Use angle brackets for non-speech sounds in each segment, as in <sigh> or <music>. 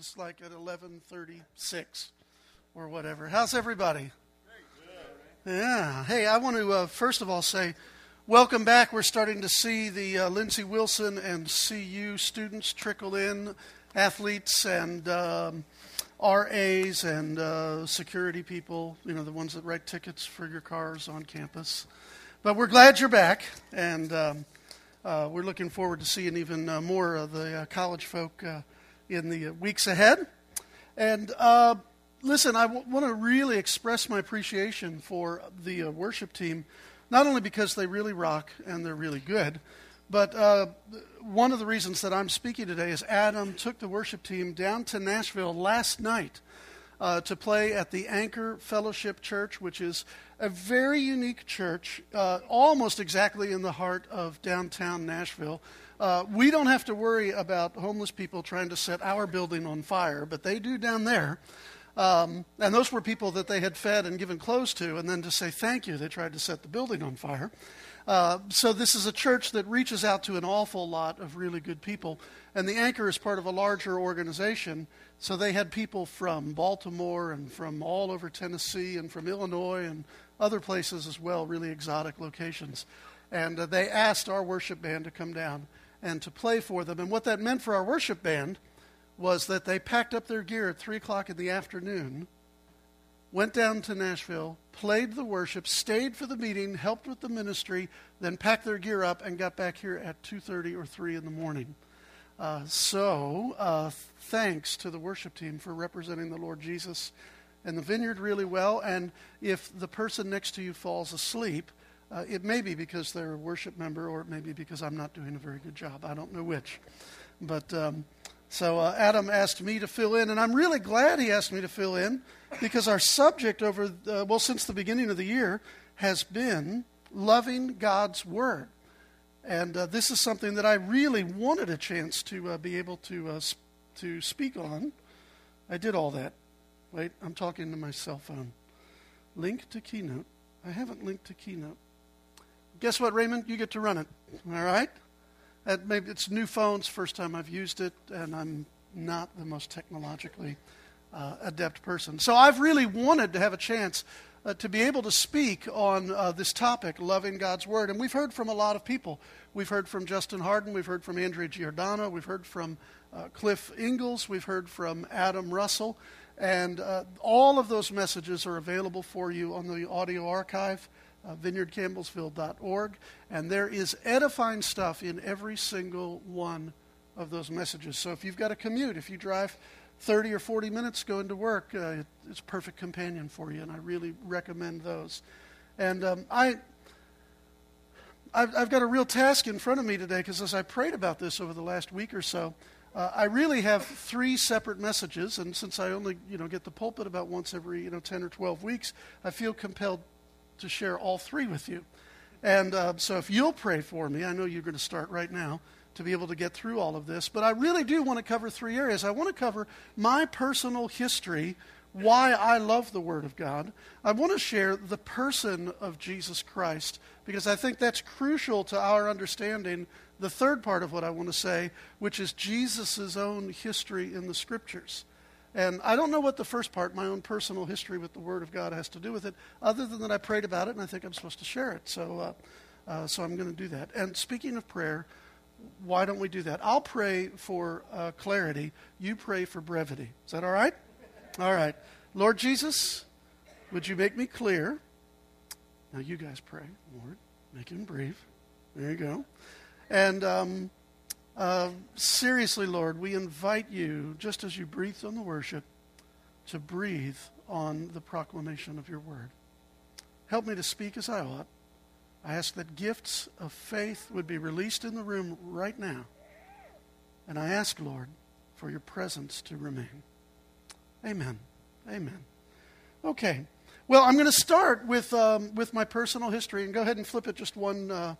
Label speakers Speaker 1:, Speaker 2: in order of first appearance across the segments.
Speaker 1: ends like at 11:36 or whatever. How's everybody? Yeah. Hey, I want to uh, first of all say welcome back. We're starting to see the uh, Lindsey Wilson and CU students trickle in, athletes and um, RAs and uh, security people, you know, the ones that write tickets for your cars on campus. But we're glad you're back, and um, uh, we're looking forward to seeing even uh, more of the uh, college folk uh, in the weeks ahead. And uh, listen, I w- want to really express my appreciation for the uh, worship team, not only because they really rock and they're really good, but uh, one of the reasons that I'm speaking today is Adam took the worship team down to Nashville last night uh, to play at the Anchor Fellowship Church, which is a very unique church, uh, almost exactly in the heart of downtown Nashville. Uh, we don't have to worry about homeless people trying to set our building on fire, but they do down there. Um, and those were people that they had fed and given clothes to, and then to say thank you, they tried to set the building on fire. Uh, so this is a church that reaches out to an awful lot of really good people. And the Anchor is part of a larger organization. So they had people from Baltimore and from all over Tennessee and from Illinois and other places as well, really exotic locations. And uh, they asked our worship band to come down and to play for them. And what that meant for our worship band was that they packed up their gear at 3 o'clock in the afternoon, went down to Nashville, played the worship, stayed for the meeting, helped with the ministry, then packed their gear up and got back here at 2.30 or 3 in the morning. Uh, so, uh, thanks to the worship team for representing the Lord Jesus and the vineyard really well. And if the person next to you falls asleep, uh, it may be because they're a worship member, or it may be because I'm not doing a very good job. I don't know which. But um, so uh, Adam asked me to fill in, and I'm really glad he asked me to fill in because our subject over, uh, well, since the beginning of the year has been loving God's Word. And uh, this is something that I really wanted a chance to uh, be able to, sp- to speak on. I did all that. Wait, I'm talking to my cell phone. Link to Keynote. I haven't linked to Keynote. Guess what, Raymond? You get to run it. All right? Maybe it's new phones, first time I've used it, and I'm not the most technologically uh, adept person. So I've really wanted to have a chance uh, to be able to speak on uh, this topic, loving God's Word. And we've heard from a lot of people. We've heard from Justin Harden, we've heard from Andrea Giordano, we've heard from uh, Cliff Ingalls, we've heard from Adam Russell. And uh, all of those messages are available for you on the audio archive, uh, vineyardcampbellsville.org. And there is edifying stuff in every single one of those messages. So if you've got a commute, if you drive 30 or 40 minutes going to work, uh, it's a perfect companion for you, and I really recommend those. And um, I, I've, I've, got a real task in front of me today because as I prayed about this over the last week or so, uh, I really have three separate messages, and since I only you know get the pulpit about once every you know 10 or 12 weeks, I feel compelled to share all three with you. And uh, so if you'll pray for me, I know you're going to start right now to be able to get through all of this. But I really do want to cover three areas. I want to cover my personal history, why I love the Word of God. I want to share the person of Jesus Christ, because I think that's crucial to our understanding the third part of what I want to say, which is Jesus' own history in the Scriptures. And I don't know what the first part, my own personal history with the Word of God, has to do with it, other than that I prayed about it and I think I'm supposed to share it. So, uh, uh, so I'm going to do that. And speaking of prayer, why don't we do that? I'll pray for uh, clarity. You pray for brevity. Is that all right? All right. Lord Jesus, would you make me clear? Now, you guys pray, Lord. Make him brief. There you go. And um, uh, seriously, Lord, we invite you, just as you breathed on the worship, to breathe on the proclamation of your word. Help me to speak as I ought. I ask that gifts of faith would be released in the room right now. And I ask, Lord, for your presence to remain. Amen. Amen. Okay. Well, I'm going to start with, um, with my personal history and go ahead and flip it just one uh,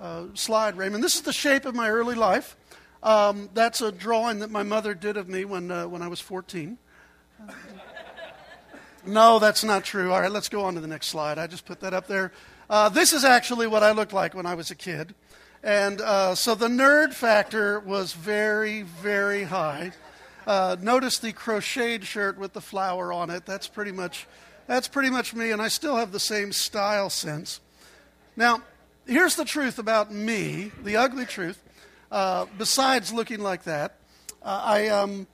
Speaker 1: uh, slide, Raymond. This is the shape of my early life. Um, that's a drawing that my mother did of me when, uh, when I was 14. <laughs> no, that's not true. All right, let's go on to the next slide. I just put that up there. Uh, this is actually what I looked like when I was a kid. And uh, so the nerd factor was very, very high. Uh, notice the crocheted shirt with the flower on it. That's pretty much that's pretty much me, and I still have the same style sense. Now, here's the truth about me, the ugly truth. Uh, besides looking like that, uh, I um,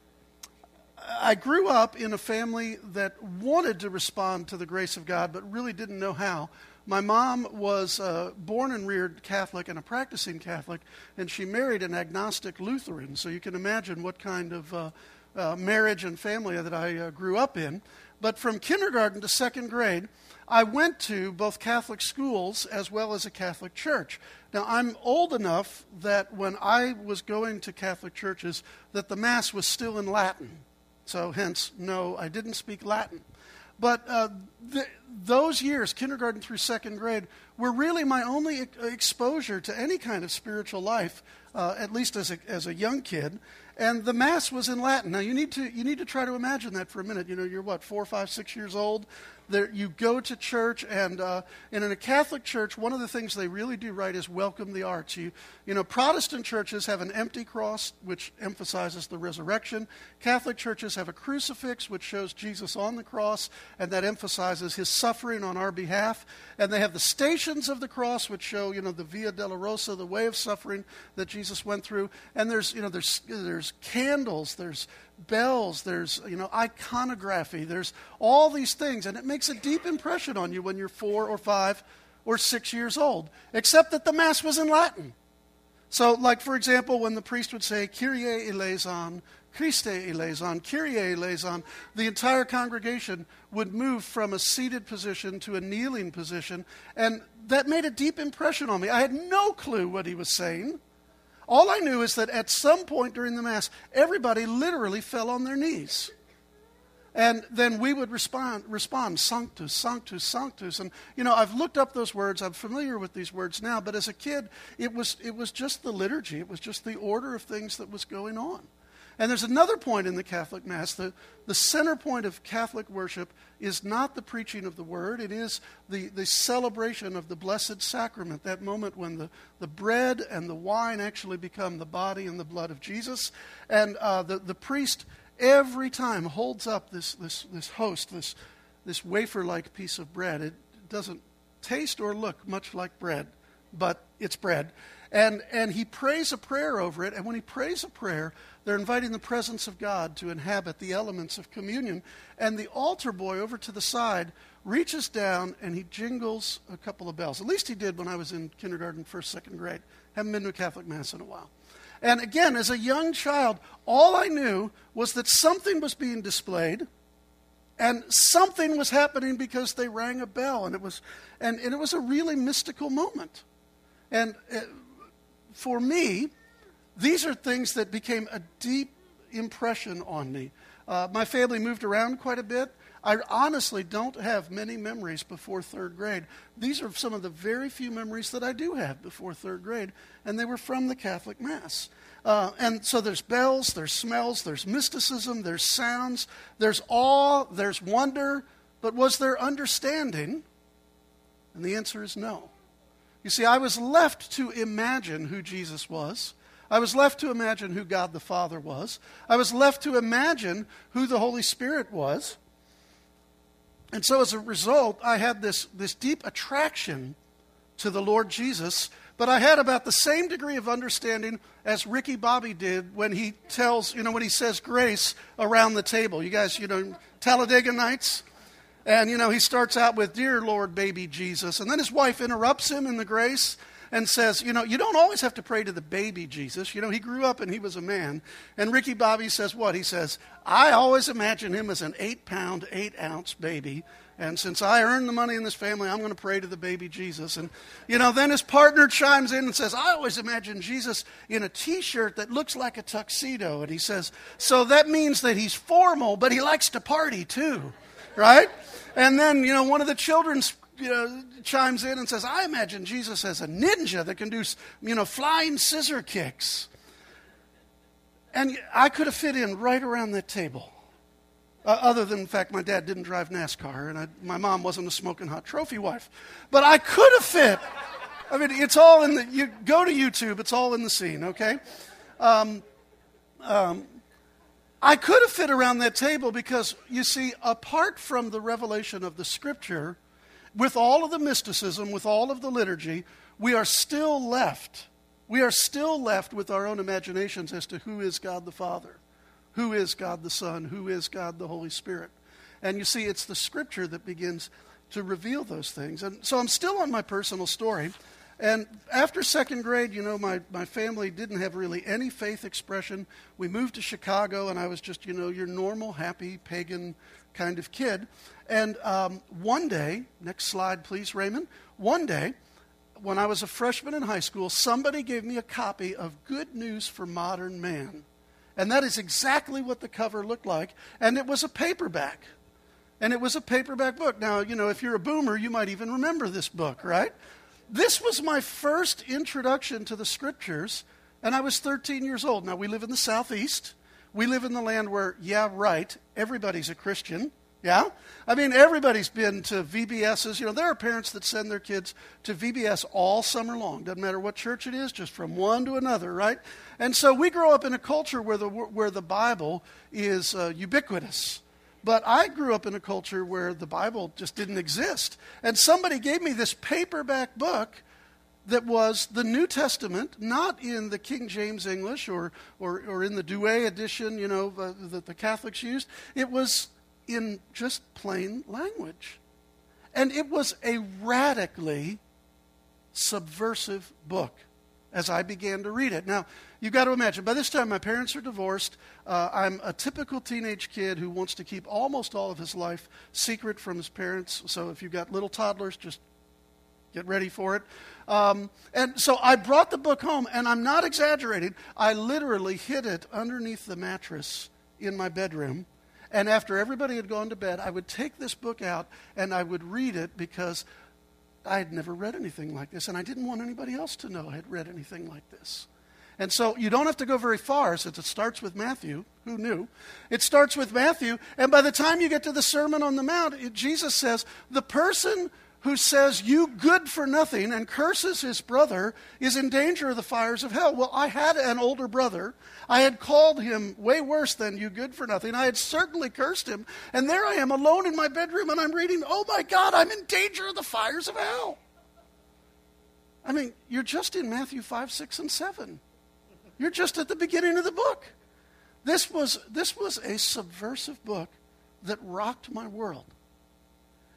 Speaker 1: I grew up in a family that wanted to respond to the grace of God, but really didn't know how. My mom was uh, born and reared Catholic and a practicing Catholic, and she married an agnostic Lutheran. So you can imagine what kind of uh, uh, marriage and family that I uh, grew up in. But from kindergarten to second grade, I went to both Catholic schools as well as a Catholic church. Now, I'm old enough that when I was going to Catholic churches, that the Mass was still in Latin. So, hence, no, I didn't speak Latin. But uh, th- those years, kindergarten through second grade, were really my only exposure to any kind of spiritual life, uh, at least as a, as a young kid. And the Mass was in Latin. Now, you need, to, you need to try to imagine that for a minute. You know, you're what, four, five, six years old? There, you go to church, and, uh, and in a Catholic church, one of the things they really do right is welcome the arts. You, you know, Protestant churches have an empty cross, which emphasizes the resurrection. Catholic churches have a crucifix, which shows Jesus on the cross, and that emphasizes his suffering on our behalf. And they have the stations of the cross, which show, you know, the Via Dolorosa, the way of suffering that Jesus went through. And there's, you know, there's, there's candles, there's bells, there's you know iconography, there's all these things, and it makes a deep impression on you when you're four or five or six years old. Except that the mass was in Latin. So, like for example, when the priest would say "Kyrie eleison," Christe eleison, Kyrie eleison, the entire congregation would move from a seated position to a kneeling position, and that made a deep impression on me. I had no clue what he was saying. All I knew is that at some point during the Mass, everybody literally fell on their knees. And then we would respond, respond, Sanctus, Sanctus, Sanctus. And, you know, I've looked up those words. I'm familiar with these words now. But as a kid, it was, it was just the liturgy. It was just the order of things that was going on. And there's another point in the Catholic Mass. The, the center point of Catholic worship is not the preaching of the word, it is the, the celebration of the Blessed Sacrament, that moment when the, the bread and the wine actually become the body and the blood of Jesus. And uh, the, the priest, every time, holds up this, this, this host, this, this wafer like piece of bread. It doesn't taste or look much like bread, but it's bread. And, and he prays a prayer over it. And when he prays a prayer, they're inviting the presence of God to inhabit the elements of communion. And the altar boy over to the side reaches down and he jingles a couple of bells. At least he did when I was in kindergarten, first, second grade. Haven't been to a Catholic Mass in a while. And again, as a young child, all I knew was that something was being displayed and something was happening because they rang a bell. And it was, and, and it was a really mystical moment. And it, uh, for me, these are things that became a deep impression on me. Uh, my family moved around quite a bit. I honestly don't have many memories before third grade. These are some of the very few memories that I do have before third grade, and they were from the Catholic Mass. Uh, and so there's bells, there's smells, there's mysticism, there's sounds, there's awe, there's wonder, but was there understanding? And the answer is no. You see, I was left to imagine who Jesus was. I was left to imagine who God the Father was. I was left to imagine who the Holy Spirit was. And so as a result, I had this, this deep attraction to the Lord Jesus, but I had about the same degree of understanding as Ricky Bobby did when he tells, you know, when he says grace around the table. You guys, you know, Talladega Nights? And, you know, he starts out with, Dear Lord, baby Jesus. And then his wife interrupts him in the grace and says, You know, you don't always have to pray to the baby Jesus. You know, he grew up and he was a man. And Ricky Bobby says, What? He says, I always imagine him as an eight pound, eight ounce baby. And since I earned the money in this family, I'm going to pray to the baby Jesus. And, you know, then his partner chimes in and says, I always imagine Jesus in a t shirt that looks like a tuxedo. And he says, So that means that he's formal, but he likes to party too, right? And then, you know, one of the children's you know, chimes in and says, I imagine Jesus as a ninja that can do, you know, flying scissor kicks. And I could have fit in right around that table. Uh, other than the fact my dad didn't drive NASCAR and I, my mom wasn't a smoking hot trophy wife. But I could have fit. I mean, it's all in the, you go to YouTube, it's all in the scene, okay? Um, um, I could have fit around that table because, you see, apart from the revelation of the Scripture, with all of the mysticism, with all of the liturgy, we are still left. We are still left with our own imaginations as to who is God the Father, who is God the Son, who is God the Holy Spirit. And you see, it's the Scripture that begins to reveal those things. And so I'm still on my personal story. And after second grade, you know, my, my family didn't have really any faith expression. We moved to Chicago, and I was just, you know, your normal, happy, pagan kind of kid. And um, one day, next slide, please, Raymond. One day, when I was a freshman in high school, somebody gave me a copy of Good News for Modern Man. And that is exactly what the cover looked like. And it was a paperback. And it was a paperback book. Now, you know, if you're a boomer, you might even remember this book, right? This was my first introduction to the scriptures, and I was 13 years old. Now, we live in the Southeast. We live in the land where, yeah, right, everybody's a Christian. Yeah? I mean, everybody's been to VBSs. You know, there are parents that send their kids to VBS all summer long. Doesn't matter what church it is, just from one to another, right? And so we grow up in a culture where the, where the Bible is uh, ubiquitous. But I grew up in a culture where the Bible just didn't exist. And somebody gave me this paperback book that was the New Testament, not in the King James English or, or, or in the Douay edition, you know, uh, that the Catholics used. It was in just plain language. And it was a radically subversive book as I began to read it. Now, you've got to imagine, by this time my parents are divorced. Uh, I'm a typical teenage kid who wants to keep almost all of his life secret from his parents. So if you've got little toddlers, just get ready for it. Um, and so I brought the book home, and I'm not exaggerating. I literally hid it underneath the mattress in my bedroom. And after everybody had gone to bed, I would take this book out and I would read it because I had never read anything like this, and I didn't want anybody else to know I had read anything like this. And so you don't have to go very far since it starts with Matthew. Who knew? It starts with Matthew, and by the time you get to the Sermon on the Mount, it, Jesus says, The person who says, You good for nothing, and curses his brother is in danger of the fires of hell. Well, I had an older brother. I had called him way worse than you good for nothing. I had certainly cursed him. And there I am alone in my bedroom, and I'm reading, Oh my God, I'm in danger of the fires of hell. I mean, you're just in Matthew 5, 6, and 7. You're just at the beginning of the book. This was, this was a subversive book that rocked my world.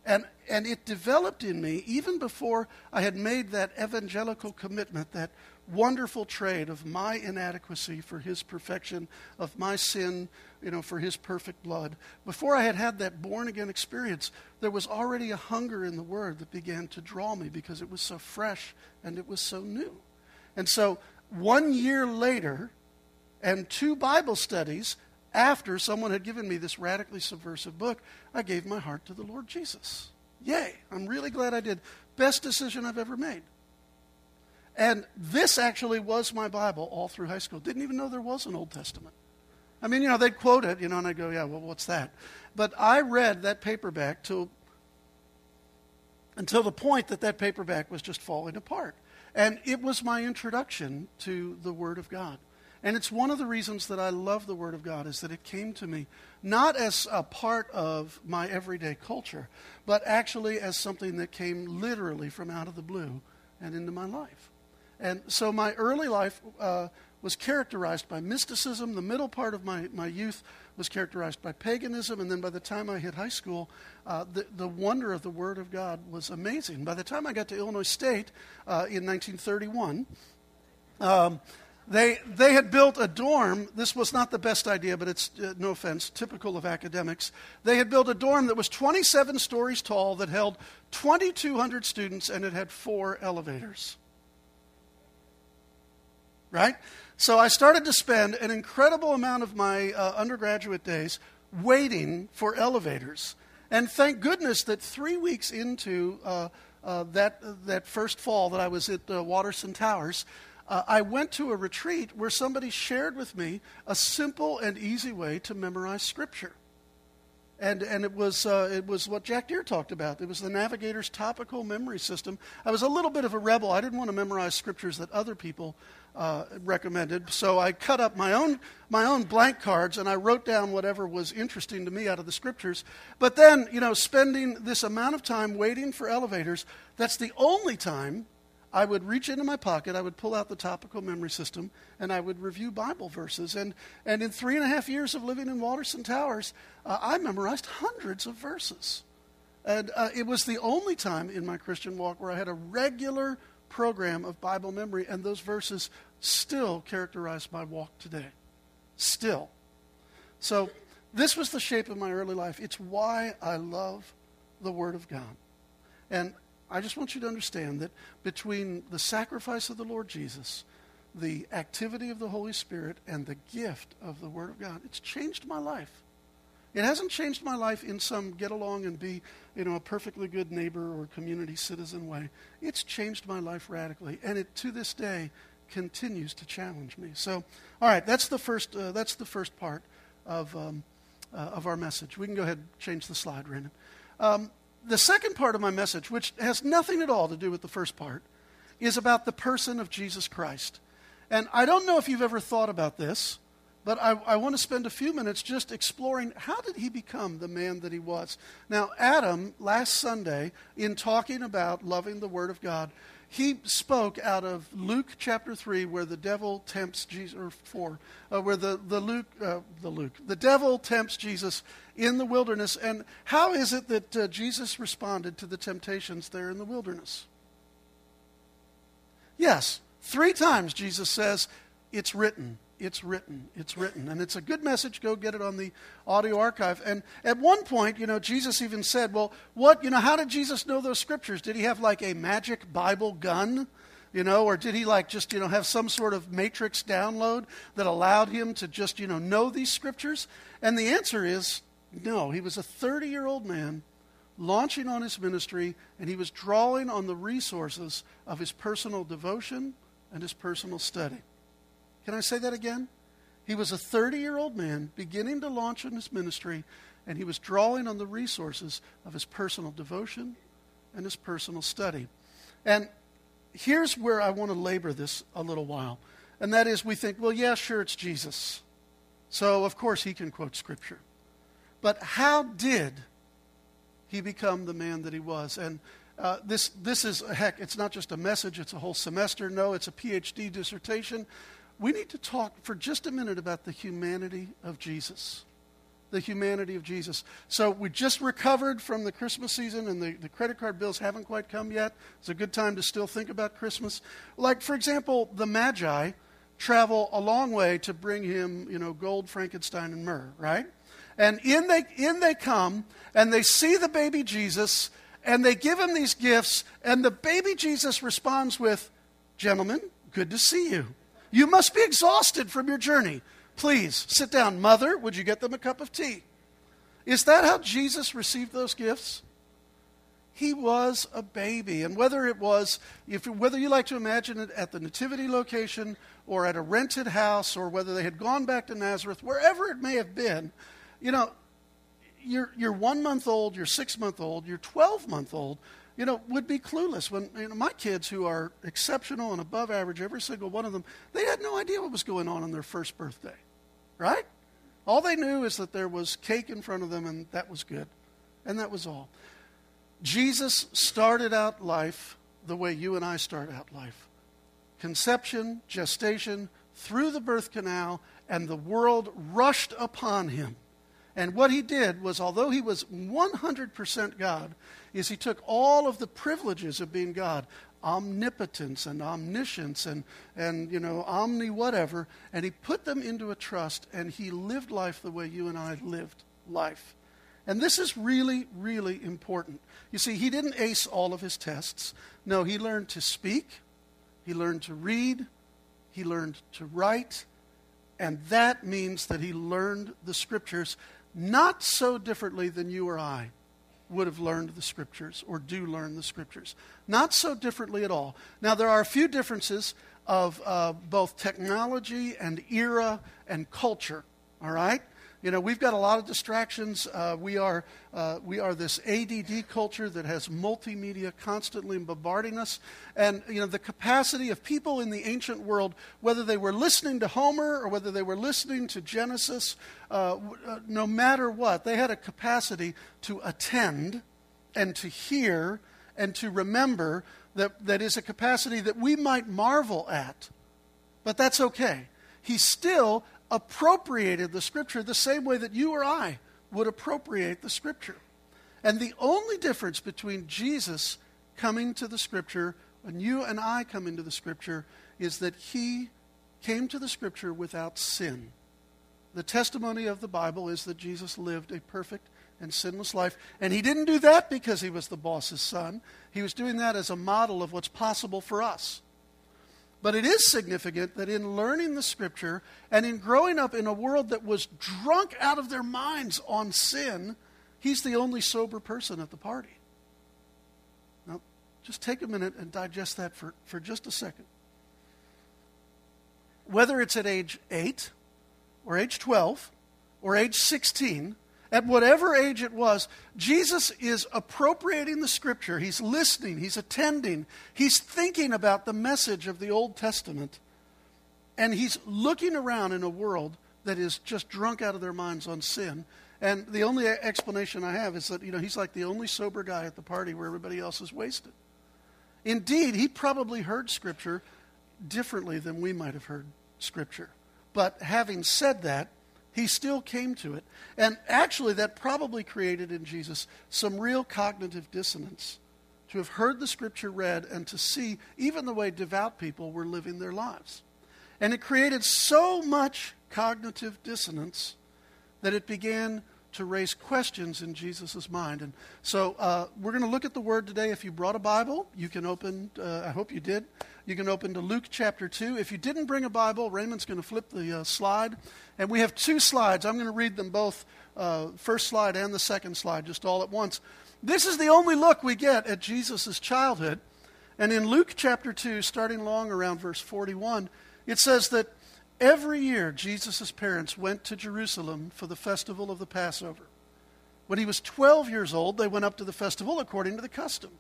Speaker 1: And, and it developed in me even before I had made that evangelical commitment, that wonderful trade of my inadequacy for his perfection, of my sin, you know, for his perfect blood. Before I had had that born again experience, there was already a hunger in the word that began to draw me because it was so fresh and it was so new. And so, one year later, and two Bible studies, after someone had given me this radically subversive book, I gave my heart to the Lord Jesus. Yay, I'm really glad I did. Best decision I've ever made. And this actually was my Bible all through high school. Didn't even know there was an Old Testament. I mean, you know, they'd quote it, you know, and I'd go, yeah, well, what's that? But I read that paperback till, until the point that that paperback was just falling apart. And it was my introduction to the Word of God. And it's one of the reasons that I love the Word of God is that it came to me not as a part of my everyday culture, but actually as something that came literally from out of the blue and into my life. And so my early life uh, was characterized by mysticism. The middle part of my, my youth was characterized by paganism. And then by the time I hit high school, uh, the, the wonder of the Word of God was amazing. By the time I got to Illinois State uh, in 1931, um, they, they had built a dorm. This was not the best idea, but it's, uh, no offense, typical of academics. They had built a dorm that was 27 stories tall that held 2,200 students and it had four elevators. Right? So I started to spend an incredible amount of my uh, undergraduate days waiting for elevators. And thank goodness that three weeks into uh, uh, that, that first fall that I was at uh, Watterson Towers, uh, I went to a retreat where somebody shared with me a simple and easy way to memorize Scripture. and and it was uh, it was what Jack Deere talked about. It was the Navigator's topical memory system. I was a little bit of a rebel. I didn't want to memorize scriptures that other people uh, recommended, so I cut up my own my own blank cards and I wrote down whatever was interesting to me out of the scriptures. But then, you know, spending this amount of time waiting for elevators, that's the only time I would reach into my pocket, I would pull out the topical memory system, and I would review Bible verses. And, and in three and a half years of living in Watterson Towers, uh, I memorized hundreds of verses. And uh, it was the only time in my Christian walk where I had a regular program of Bible memory, and those verses still characterize my walk today. Still. So, this was the shape of my early life. It's why I love the Word of God. And I just want you to understand that between the sacrifice of the Lord Jesus, the activity of the Holy Spirit, and the gift of the Word of God, it's changed my life. It hasn't changed my life in some get along and be, you know, a perfectly good neighbor or community citizen way. It's changed my life radically, and it to this day continues to challenge me. So, all right, that's the first. Uh, that's the first part of um, uh, of our message. We can go ahead and change the slide, Brandon. Um, the second part of my message, which has nothing at all to do with the first part, is about the person of Jesus Christ. And I don't know if you've ever thought about this, but I, I, want to spend a few minutes just exploring how did he become the man that he was. Now, Adam, last Sunday, in talking about loving the Word of God, he spoke out of Luke chapter 3, where the devil tempts Jesus, or 4, uh, where the, the Luke, uh, the Luke, the devil tempts Jesus in the wilderness. And how is it that uh, Jesus responded to the temptations there in the wilderness? Yes, three times Jesus says, It's written it's written. It's written. And it's a good message. Go get it on the audio archive. And at one point, you know, Jesus even said, well, what, you know, how did Jesus know those scriptures? Did he have like a magic Bible gun? You know, or did he like just, you know, have some sort of matrix download that allowed him to just, you know, know these scriptures? And the answer is no. He was a 30 year old man launching on his ministry, and he was drawing on the resources of his personal devotion and his personal study. Can I say that again? He was a 30 year old man beginning to launch in his ministry, and he was drawing on the resources of his personal devotion and his personal study. And here's where I want to labor this a little while. And that is, we think, well, yeah, sure, it's Jesus. So, of course, he can quote Scripture. But how did he become the man that he was? And uh, this, this is, heck, it's not just a message, it's a whole semester. No, it's a PhD dissertation we need to talk for just a minute about the humanity of Jesus. The humanity of Jesus. So we just recovered from the Christmas season, and the, the credit card bills haven't quite come yet. It's a good time to still think about Christmas. Like, for example, the Magi travel a long way to bring him, you know, gold, Frankenstein, and myrrh, right? And in they, in they come, and they see the baby Jesus, and they give him these gifts, and the baby Jesus responds with, Gentlemen, good to see you. You must be exhausted from your journey. Please sit down. Mother, would you get them a cup of tea? Is that how Jesus received those gifts? He was a baby. And whether it was, if, whether you like to imagine it at the nativity location or at a rented house or whether they had gone back to Nazareth, wherever it may have been, you know, you're, you're one month old, you're six month old, you're 12 month old, you know, would be clueless. When you know, my kids, who are exceptional and above average, every single one of them, they had no idea what was going on on their first birthday, right? All they knew is that there was cake in front of them, and that was good. And that was all. Jesus started out life the way you and I start out life conception, gestation, through the birth canal, and the world rushed upon him. And what he did was, although he was 100% God, is he took all of the privileges of being God, omnipotence and omniscience and, and you know, omni whatever, and he put them into a trust and he lived life the way you and I lived life. And this is really, really important. You see, he didn't ace all of his tests. No, he learned to speak, he learned to read, he learned to write, and that means that he learned the scriptures not so differently than you or I would have learned the scriptures or do learn the scriptures. Not so differently at all. Now, there are a few differences of uh, both technology and era and culture, all right? You know, we've got a lot of distractions. Uh, we, are, uh, we are this ADD culture that has multimedia constantly bombarding us. And, you know, the capacity of people in the ancient world, whether they were listening to Homer or whether they were listening to Genesis, uh, uh no matter what, they had a capacity to attend and to hear and to remember that, that is a capacity that we might marvel at. But that's okay. He still appropriated the Scripture the same way that you or I would appropriate the Scripture. And the only difference between Jesus coming to the Scripture and you and I come into the Scripture is that he came to the Scripture without sin. The testimony of the Bible is that Jesus lived a perfect and sinless life. And he didn't do that because he was the boss's son. He was doing that as a model of what's possible for us. But it is significant that in learning the scripture and in growing up in a world that was drunk out of their minds on sin, he's the only sober person at the party. Now, just take a minute and digest that for, for just a second. Whether it's at age 8 or age 12 or age 16, at whatever age it was, Jesus is appropriating the scripture. He's listening, he's attending, he's thinking about the message of the Old Testament, and he's looking around in a world that is just drunk out of their minds on sin. And the only explanation I have is that, you know, he's like the only sober guy at the party where everybody else is wasted. Indeed, he probably heard scripture differently than we might have heard scripture. But having said that, he still came to it. And actually, that probably created in Jesus some real cognitive dissonance to have heard the scripture read and to see even the way devout people were living their lives. And it created so much cognitive dissonance that it began to raise questions in Jesus' mind. And so uh, we're going to look at the word today. If you brought a Bible, you can open, uh, I hope you did. You can open to Luke chapter 2. If you didn't bring a Bible, Raymond's going to flip the uh, slide. And we have two slides. I'm going to read them both, uh, first slide and the second slide, just all at once. This is the only look we get at Jesus' childhood. And in Luke chapter 2, starting long around verse 41, it says that every year Jesus' parents went to Jerusalem for the festival of the Passover. When he was 12 years old, they went up to the festival according to the custom.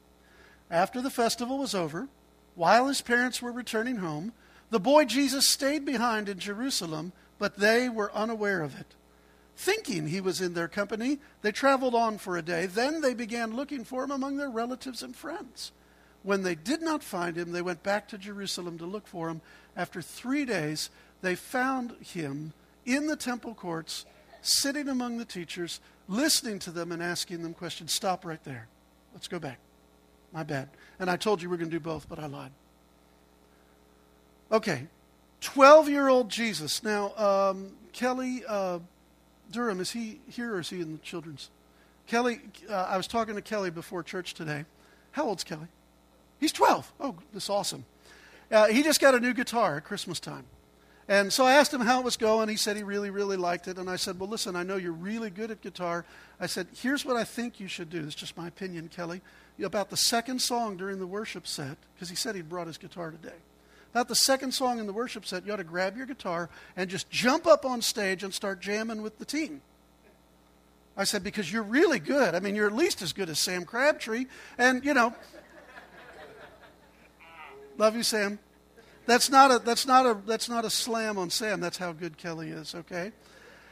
Speaker 1: After the festival was over, while his parents were returning home, the boy Jesus stayed behind in Jerusalem, but they were unaware of it. Thinking he was in their company, they traveled on for a day. Then they began looking for him among their relatives and friends. When they did not find him, they went back to Jerusalem to look for him. After three days, they found him in the temple courts, sitting among the teachers, listening to them and asking them questions. Stop right there. Let's go back. My bad. And I told you we are going to do both, but I lied. Okay. 12 year old Jesus. Now, um, Kelly uh, Durham, is he here or is he in the children's? Kelly, uh, I was talking to Kelly before church today. How old's Kelly? He's 12. Oh, that's awesome. Uh, he just got a new guitar at Christmas time. And so I asked him how it was going. He said he really, really liked it. And I said, Well, listen, I know you're really good at guitar. I said, Here's what I think you should do. It's just my opinion, Kelly. About the second song during the worship set, because he said he'd brought his guitar today. About the second song in the worship set, you ought to grab your guitar and just jump up on stage and start jamming with the team. I said, Because you're really good. I mean, you're at least as good as Sam Crabtree. And, you know, <laughs> love you, Sam. That's not a that's not a that's not a slam on Sam. That's how good Kelly is, okay?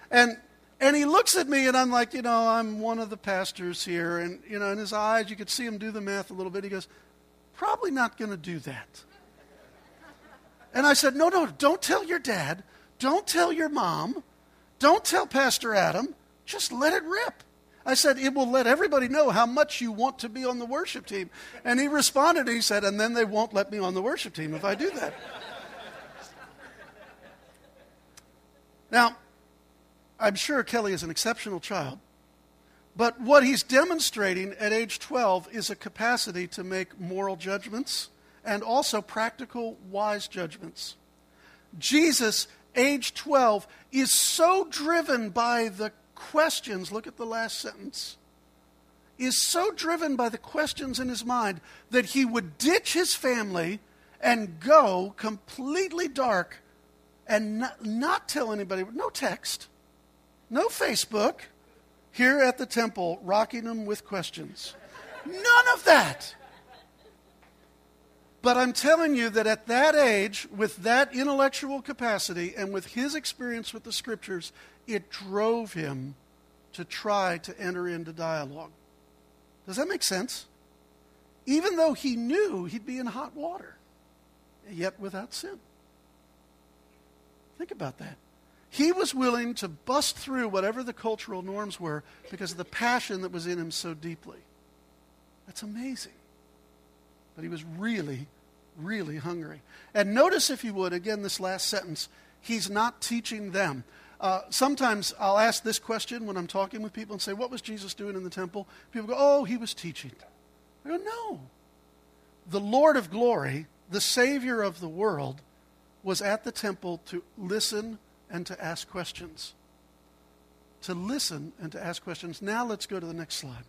Speaker 1: And and he looks at me and I'm like, you know, I'm one of the pastors here and you know, in his eyes you could see him do the math a little bit. He goes, "Probably not going to do that." And I said, "No, no, don't tell your dad. Don't tell your mom. Don't tell Pastor Adam. Just let it rip." I said, it will let everybody know how much you want to be on the worship team. And he responded, he said, and then they won't let me on the worship team if I do that. now, I'm sure Kelly is an exceptional child. But what he's demonstrating at age 12 is a capacity to make moral judgments and also practical, wise judgments. Jesus, age 12, is so driven by the questions, look at the last sentence, is so driven by the questions in his mind that he would ditch his family and go completely dark and not, not tell anybody, no text, No Facebook. Here at the temple, rocking them with questions. None of that. But I'm telling you that at that age, with that intellectual capacity and with his experience with the scriptures, it drove him to try to enter into dialogue. Does that make sense? Even though he knew he'd be in hot water, yet without sin. Think about that. He was willing to bust through whatever the cultural norms were because of the passion that was in him so deeply. That's amazing. But he was really, really hungry. And notice, if you would, again, this last sentence he's not teaching them. Uh, sometimes I'll ask this question when I'm talking with people and say, What was Jesus doing in the temple? People go, Oh, he was teaching. I go, No. The Lord of glory, the Savior of the world, was at the temple to listen and to ask questions. To listen and to ask questions. Now let's go to the next slide.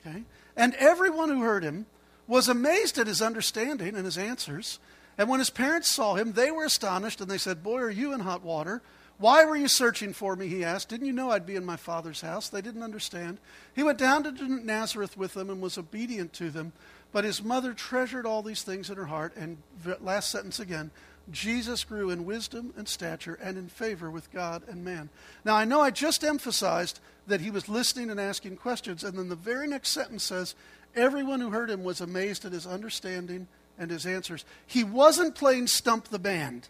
Speaker 1: Okay? And everyone who heard him was amazed at his understanding and his answers. And when his parents saw him, they were astonished and they said, Boy, are you in hot water? Why were you searching for me? He asked. Didn't you know I'd be in my father's house? They didn't understand. He went down to Nazareth with them and was obedient to them. But his mother treasured all these things in her heart. And last sentence again Jesus grew in wisdom and stature and in favor with God and man. Now, I know I just emphasized that he was listening and asking questions, and then the very next sentence says, Everyone who heard him was amazed at his understanding and his answers. He wasn't playing stump the band.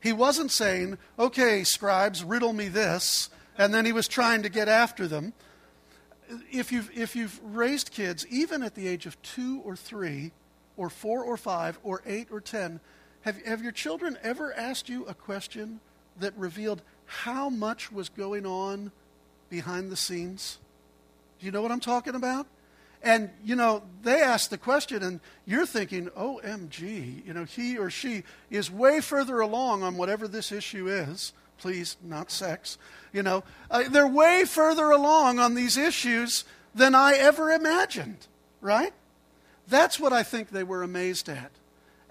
Speaker 1: He wasn't saying, Okay, scribes, riddle me this, and then he was trying to get after them. If you've, if you've raised kids, even at the age of two or three, or four or five, or eight or ten, have, have your children ever asked you a question that revealed how much was going on behind the scenes? Do you know what I'm talking about? And, you know, they ask the question, and you're thinking, OMG, you know, he or she is way further along on whatever this issue is. Please, not sex. You know, uh, they're way further along on these issues than I ever imagined, right? That's what I think they were amazed at.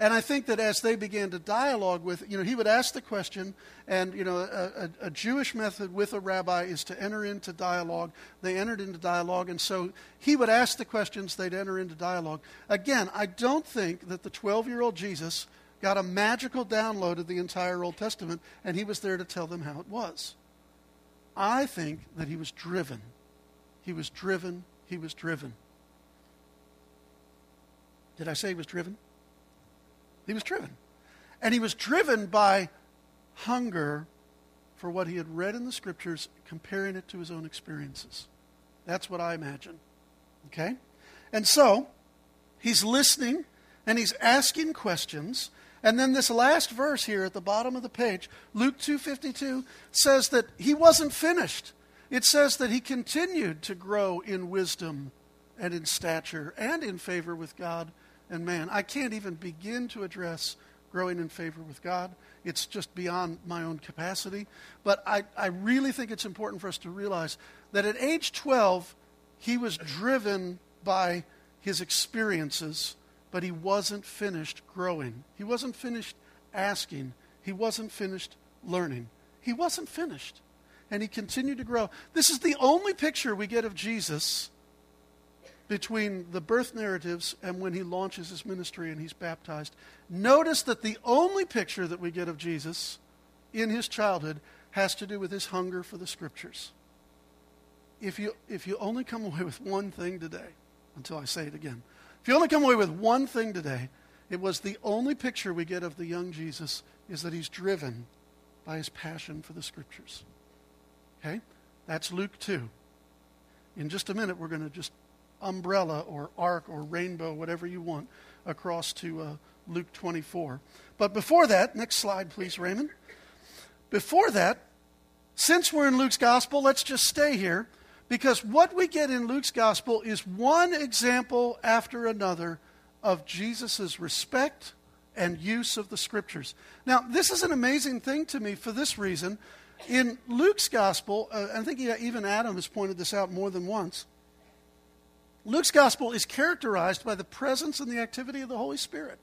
Speaker 1: And I think that as they began to dialogue with, you know, he would ask the question, and, you know, a, a, a, Jewish method with a rabbi is to enter into dialogue. They entered into dialogue, and so he would ask the questions, they'd enter into dialogue. Again, I don't think that the 12 year old Jesus got a magical download of the entire Old Testament, and he was there to tell them how it was. I think that he was driven. He was driven. He was driven. Did I say he was driven? He was driven. And he was driven by hunger for what he had read in the scriptures, comparing it to his own experiences. That's what I imagine. Okay? And so, he's listening and he's asking questions. And then this last verse here at the bottom of the page, Luke 2:52 says that he wasn't finished. It says that he continued to grow in wisdom and in stature and in favor with God and man. I can't even begin to address growing in favor with God. It's just beyond my own capacity. But I, I really think it's important for us to realize that at age 12, he was driven by his experiences, but he wasn't finished growing. He wasn't finished asking. He wasn't finished learning. He wasn't finished. And he continued to grow. This is the only picture we get of Jesus between the birth narratives and when he launches his ministry and he's baptized. Notice that the only picture that we get of Jesus in his childhood has to do with his hunger for the scriptures. If you, if you only come away with one thing today, until I say it again, if you only come away with one thing today, it was the only picture we get of the young Jesus is that he's driven by his passion for the scriptures. Okay? That's Luke 2. In just a minute, we're going to just umbrella or arc or rainbow, whatever you want, across to uh, Luke 24. But before that, next slide, please, Raymond. Before that, since we're in Luke's gospel, let's just stay here because what we get in Luke's gospel is one example after another of Jesus' respect and use of the scriptures. Now, this is an amazing thing to me for this reason. In Luke's gospel, uh, I think even Adam has pointed this out more than once. Luke's gospel is characterized by the presence and the activity of the Holy Spirit.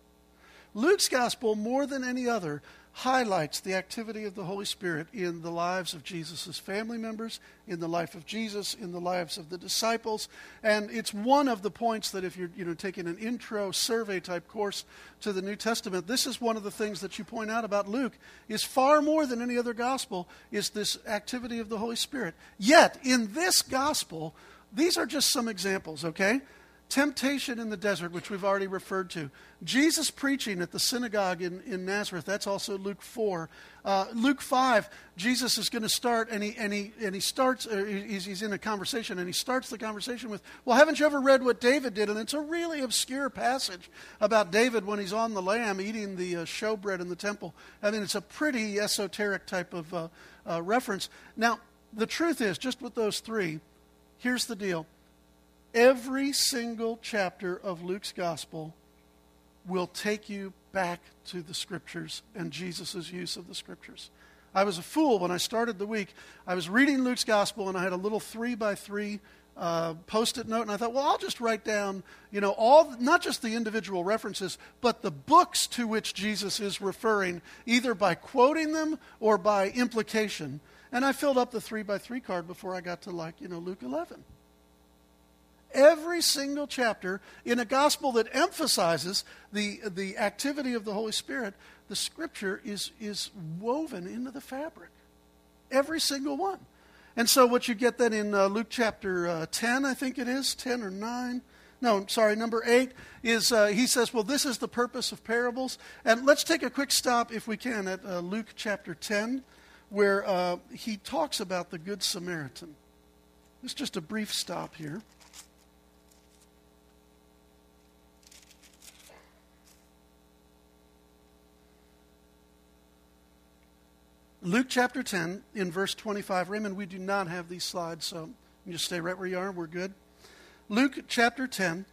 Speaker 1: Luke's gospel, more than any other, highlights the activity of the Holy Spirit in the lives of Jesus' family members, in the life of Jesus, in the lives of the disciples. And it's one of the points that if you're you know, taking an intro survey type course to the New Testament, this is one of the things that you point out about Luke is far more than any other gospel is this activity of the Holy Spirit. Yet, in this gospel, these are just some examples, okay? Temptation in the desert, which we've already referred to. Jesus preaching at the synagogue in, in Nazareth, that's also Luke 4. Uh, Luke 5, Jesus is going to start, and he, and he, and he starts, uh, he's, he's in a conversation, and he starts the conversation with, Well, haven't you ever read what David did? And it's a really obscure passage about David when he's on the lam eating the uh, showbread in the temple. I mean, it's a pretty esoteric type of uh, uh, reference. Now, the truth is, just with those three, here's the deal Every single chapter of Luke's gospel will take you back to the scriptures and Jesus' use of the scriptures. I was a fool when I started the week. I was reading Luke's gospel and I had a little three by three uh, post-it note, and I thought, well, I'll just write down, you know, all not just the individual references, but the books to which Jesus is referring, either by quoting them or by implication. And I filled up the three by three card before I got to like, you know, Luke 11 every single chapter in a gospel that emphasizes the, the activity of the Holy Spirit, the scripture is, is woven into the fabric. Every single one. And so, what you get then in uh, Luke chapter uh, 10, I think it is, 10 or 9. No, sorry, number 8 is uh, he says, Well, this is the purpose of parables. And let's take a quick stop, if we can, at uh, Luke chapter 10, where uh, he talks about the Good Samaritan. It's just a brief stop here. Luke chapter 10, in verse 25. Raymond, we do not have these slides, so you just stay right where you are. We're good. Luke chapter 10,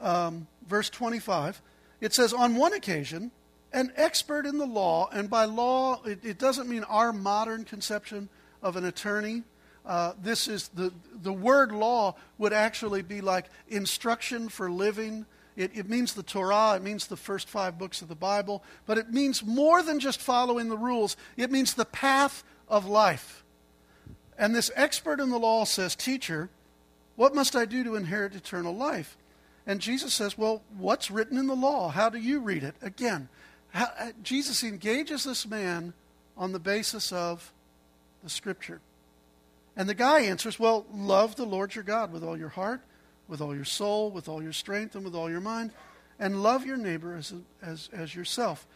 Speaker 1: um, verse 25. It says, On one occasion, an expert in the law, and by law, it, it doesn't mean our modern conception of an attorney. Uh, this is the, the word law would actually be like instruction for living it, it means the Torah, it means the first five books of the Bible, but it means more than just following the rules, it means the path of life. And this expert in the law says, Teacher, what must I do to inherit eternal life? And Jesus says, Well, what's written in the law? How do you read it? Again, Jesus engages this man on the basis of the Scripture. And the guy answers, Well, love the Lord your God with all your heart, with all your soul, with all your strength, and with all your mind, and love your neighbor as, as, as yourself.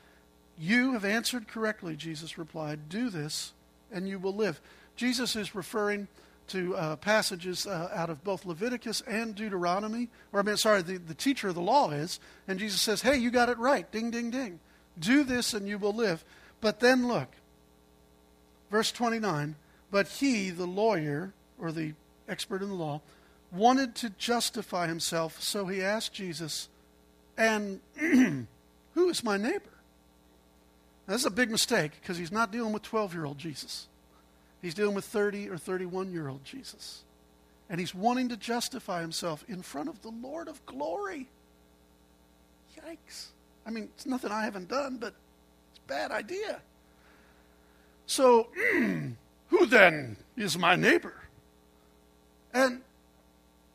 Speaker 1: You have answered correctly, Jesus replied. Do this, and you will live. Jesus is referring to uh, passages uh, out of both Leviticus and Deuteronomy, or I mean, sorry, the, the teacher of the law is, and Jesus says, Hey, you got it right. Ding, ding, ding. Do this, and you will live. But then look, verse 29 But he, the lawyer, or the expert in the law, wanted to justify himself, so he asked Jesus, And <clears throat> who is my neighbor? Now, this is a big mistake because he's not dealing with 12 year old Jesus. He's dealing with 30 or 31 year old Jesus. And he's wanting to justify himself in front of the Lord of glory. Yikes. I mean, it's nothing I haven't done, but it's a bad idea. So, <clears throat> who then is my neighbor? And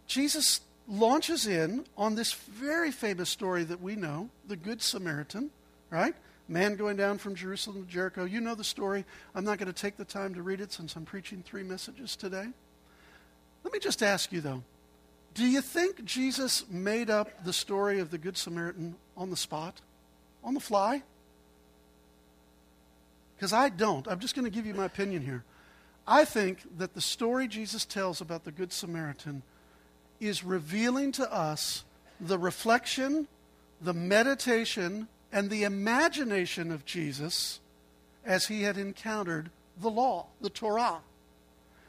Speaker 1: Jesus launches in on this very famous story that we know, the Good Samaritan, right? Man going down from Jerusalem to Jericho. You know the story. I'm not going to take the time to read it since I'm preaching three messages today. Let me just ask you, though do you think Jesus made up the story of the Good Samaritan on the spot, on the fly? Because I don't. I'm just going to give you my opinion here. I think that the story Jesus tells about the Good Samaritan is revealing to us the reflection, the meditation, and the imagination of Jesus as he had encountered the law, the Torah.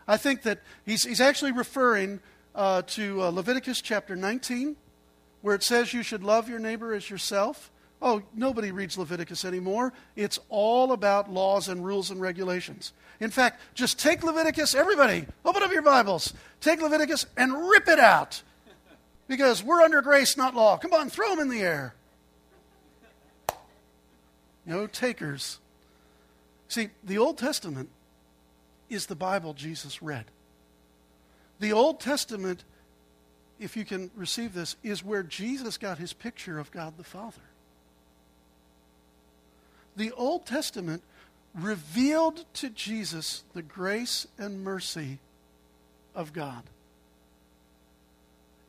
Speaker 1: I think that he's, he's actually referring uh, to uh, Leviticus chapter 19, where it says you should love your neighbor as yourself. Oh, nobody reads Leviticus anymore. It's all about laws and rules and regulations. In fact, just take Leviticus, everybody, open up your Bibles. Take Leviticus and rip it out. Because we're under grace, not law. Come on, throw them in the air. no takers. See, the Old Testament is the Bible Jesus read. The Old Testament, if you can receive this, is where Jesus got his picture of God the Father. The Old Testament revealed to Jesus the grace and mercy of God.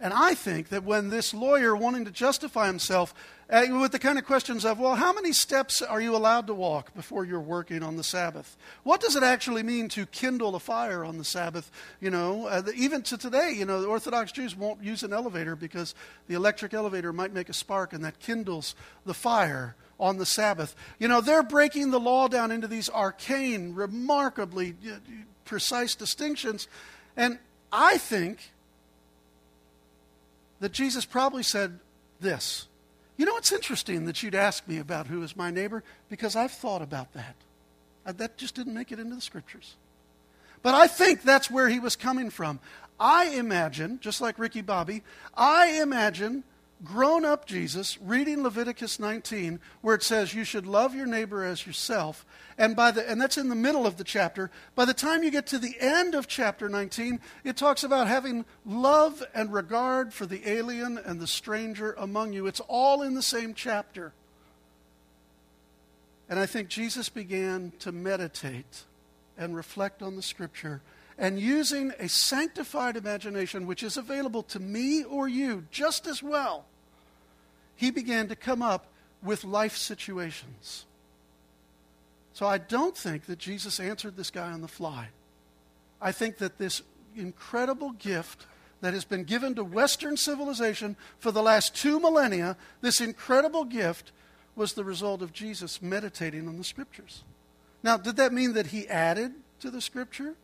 Speaker 1: And I think that when this lawyer wanting to justify himself uh, with the kind of questions of, well, how many steps are you allowed to walk before you're working on the Sabbath? What does it actually mean to kindle a fire on the Sabbath? You know, uh, even to today, you know, the Orthodox Jews won't use an elevator because the electric elevator might make a spark and that kindles the fire on the Sabbath. You know, they're breaking the law down into these arcane, remarkably uh, precise distinctions. And I think that Jesus probably said this. You know, it's interesting that you'd ask me about who is my neighbor because I've thought about that. That just didn't make it into the scriptures. But I think that's where he was coming from. I imagine, just like Ricky Bobby, I imagine grown up Jesus reading Leviticus 19, where it says you should love your neighbor as yourself. And, by the, and that's in the middle of the chapter. By the time you get to the end of chapter 19, it talks about having love and regard for the alien and the stranger among you. It's all in the same chapter. And I think Jesus began to meditate and reflect on the scripture and using a sanctified imagination, which is available to me or you just as well, he began to come up with life situations. So I don't think that Jesus answered this guy on the fly. I think that this incredible gift that has been given to Western civilization for the last two millennia, this incredible gift was the result of Jesus meditating on the scriptures. Now, did that mean that he added to the scripture?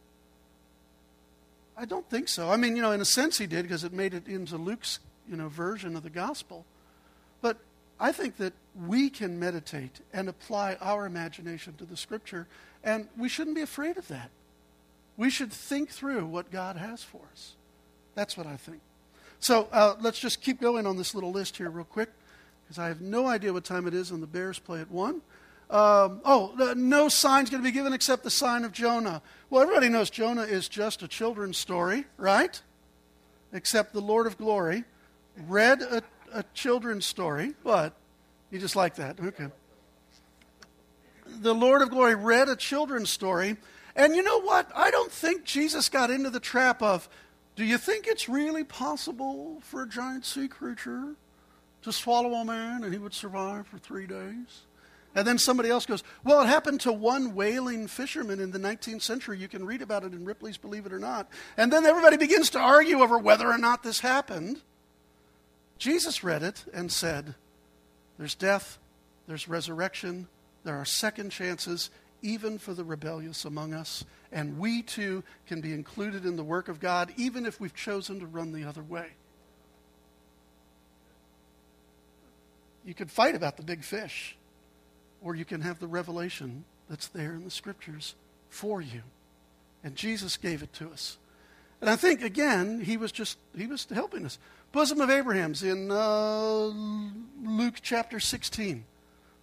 Speaker 1: I don't think so. I mean, you know, in a sense he did because it made it into Luke's, you know, version of the gospel. But I think that we can meditate and apply our imagination to the scripture, and we shouldn't be afraid of that. We should think through what God has for us. That's what I think. So uh, let's just keep going on this little list here, real quick, because I have no idea what time it is, and the Bears play at 1. Um, oh, no sign's going to be given except the sign of Jonah. Well, everybody knows Jonah is just a children's story, right? Except the Lord of Glory read a a children's story. What? You just like that? Okay. The Lord of Glory read a children's story. And you know what? I don't think Jesus got into the trap of, do you think it's really possible for a giant sea creature to swallow a man and he would survive for three days? And then somebody else goes, Well, it happened to one whaling fisherman in the 19th century. You can read about it in Ripley's Believe It or Not. And then everybody begins to argue over whether or not this happened. Jesus read it and said, There's death, there's resurrection, there are second chances, even for the rebellious among us, and we too can be included in the work of God, even if we've chosen to run the other way. You could fight about the big fish, or you can have the revelation that's there in the scriptures for you. And Jesus gave it to us. And I think, again, he was just, he was helping us. Bosom of Abraham's in uh, Luke chapter 16.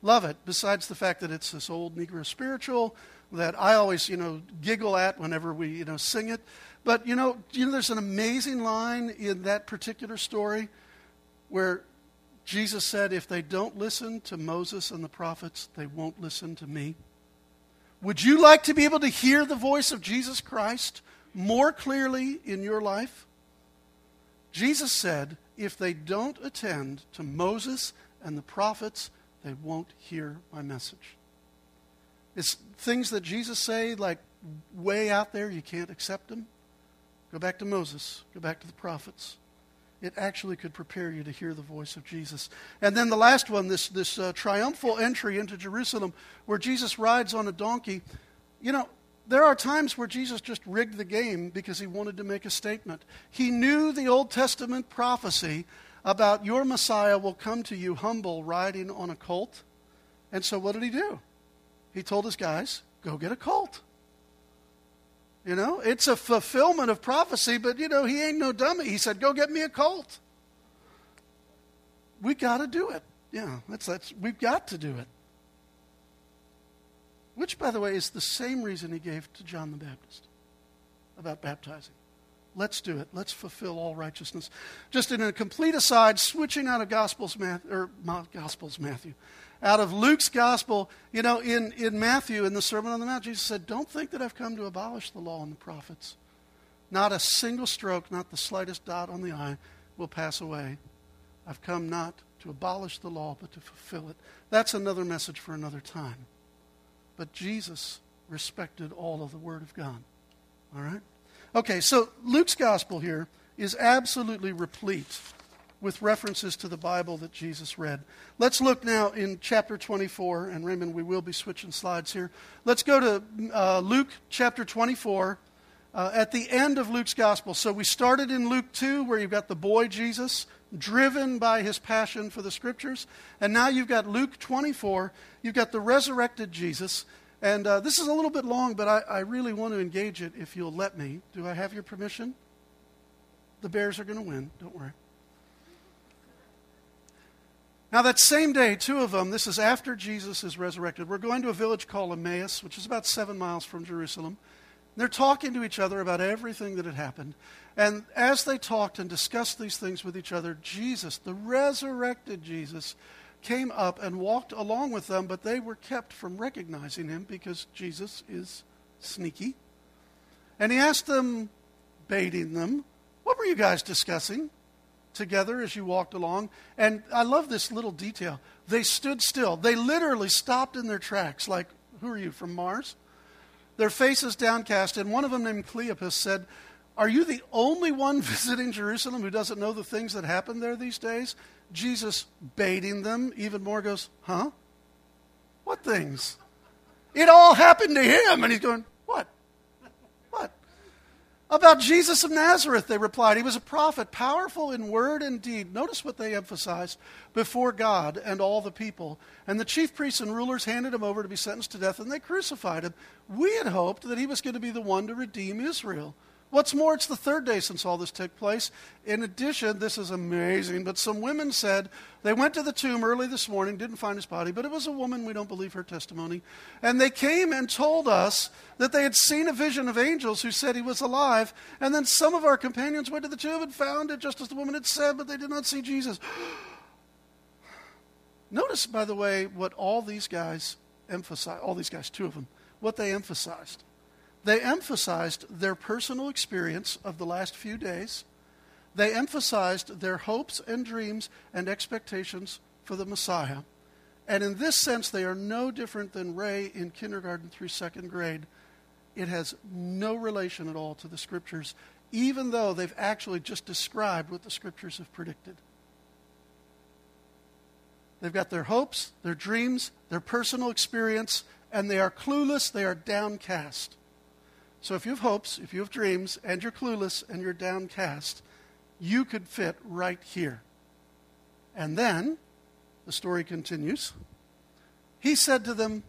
Speaker 1: Love it, besides the fact that it's this old Negro spiritual that I always, you know, giggle at whenever we, you know, sing it. But, you know, you know, there's an amazing line in that particular story where Jesus said, if they don't listen to Moses and the prophets, they won't listen to me. Would you like to be able to hear the voice of Jesus Christ more clearly in your life? Jesus said, if they don't attend to Moses and the prophets, they won't hear my message. It's things that Jesus say, like way out there, you can't accept them. Go back to Moses, go back to the prophets. It actually could prepare you to hear the voice of Jesus. And then the last one, this, this uh, triumphal entry into Jerusalem, where Jesus rides on a donkey. You know, there are times where Jesus just rigged the game because he wanted to make a statement. He knew the Old Testament prophecy about your Messiah will come to you humble, riding on a colt. And so what did he do? He told his guys, go get a colt. You know, it's a fulfillment of prophecy, but you know, he ain't no dummy. He said, go get me a colt. We got to do it. Yeah, that's, that's, we've got to do it. which, by the way, is the same reason he gave to John the Baptist about baptizing. Let's do it. Let's fulfill all righteousness. Just in a complete aside, switching out of Gospels, Matthew, or Gospels, Matthew, out of Luke's Gospel, you know, in, in Matthew, in the Sermon on the Mount, Jesus said, Don't think that I've come to abolish the law and the prophets. Not a single stroke, not the slightest dot on the I will pass away. I've come not to abolish the law, but to fulfill it. That's another message for another time. But Jesus respected all of the Word of God. All right? Okay, so Luke's gospel here is absolutely replete with references to the Bible that Jesus read. Let's look now in chapter 24, and Raymond, we will be switching slides here. Let's go to uh, Luke chapter 24 uh, at the end of Luke's gospel. So we started in Luke 2, where you've got the boy Jesus driven by his passion for the scriptures. And now you've got Luke 24, you've got the resurrected Jesus. And uh, this is a little bit long, but I, I really want to engage it if you'll let me. Do I have your permission? The Bears are going to win. Don't worry. Now, that same day, two of them, this is after Jesus is resurrected, we're going to a village called Emmaus, which is about seven miles from Jerusalem. They're talking to each other about everything that had happened. And as they talked and discussed these things with each other, Jesus, the resurrected Jesus, came up and walked along with them, but they were kept from recognizing him because Jesus is sneaky. And he asked them, baiting them, What were you guys discussing together as you walked along? And I love this little detail. They stood still. They literally stopped in their tracks, like, Who are you, from Mars? Their faces downcast, and one of them, named Cleopas, said, Are you the only one <laughs> visiting Jerusalem who doesn't know the things that happen there these days? Jesus baiting them even more goes, Huh? What things? It all happened to him. And he's going? About Jesus of Nazareth, they replied. He was a prophet, powerful in word and deed. Notice what they emphasized before God and all the people. And the chief priests and rulers handed him over to be sentenced to death, and they crucified him. We had hoped that he was going to be the one to redeem Israel. What's more, it's the third day since all this took place. In addition, this is amazing, but some women said they went to the tomb early this morning, didn't find his body, but it was a woman. We don't believe her testimony. And they came and told us that they had seen a vision of angels who said he was alive. And then some of our companions went to the tomb and found it just as the woman had said, but they did not see Jesus. <gasps> Notice, by the way, what all these guys emphasized, all these guys, two of them, what they emphasized they emphasized their personal experience of the last few days. They emphasized their hopes and dreams and expectations for the Messiah. And in this sense, they are no different than Ray in kindergarten through second grade. It has no relation at all to the scriptures, even though they've actually just described what the scriptures have predicted. They've got their hopes, their dreams, their personal experience, and they are clueless, they are downcast. So if you have hopes, if you have dreams, and you're clueless and you're downcast, you could fit right here. And then, the story continues. He said to them,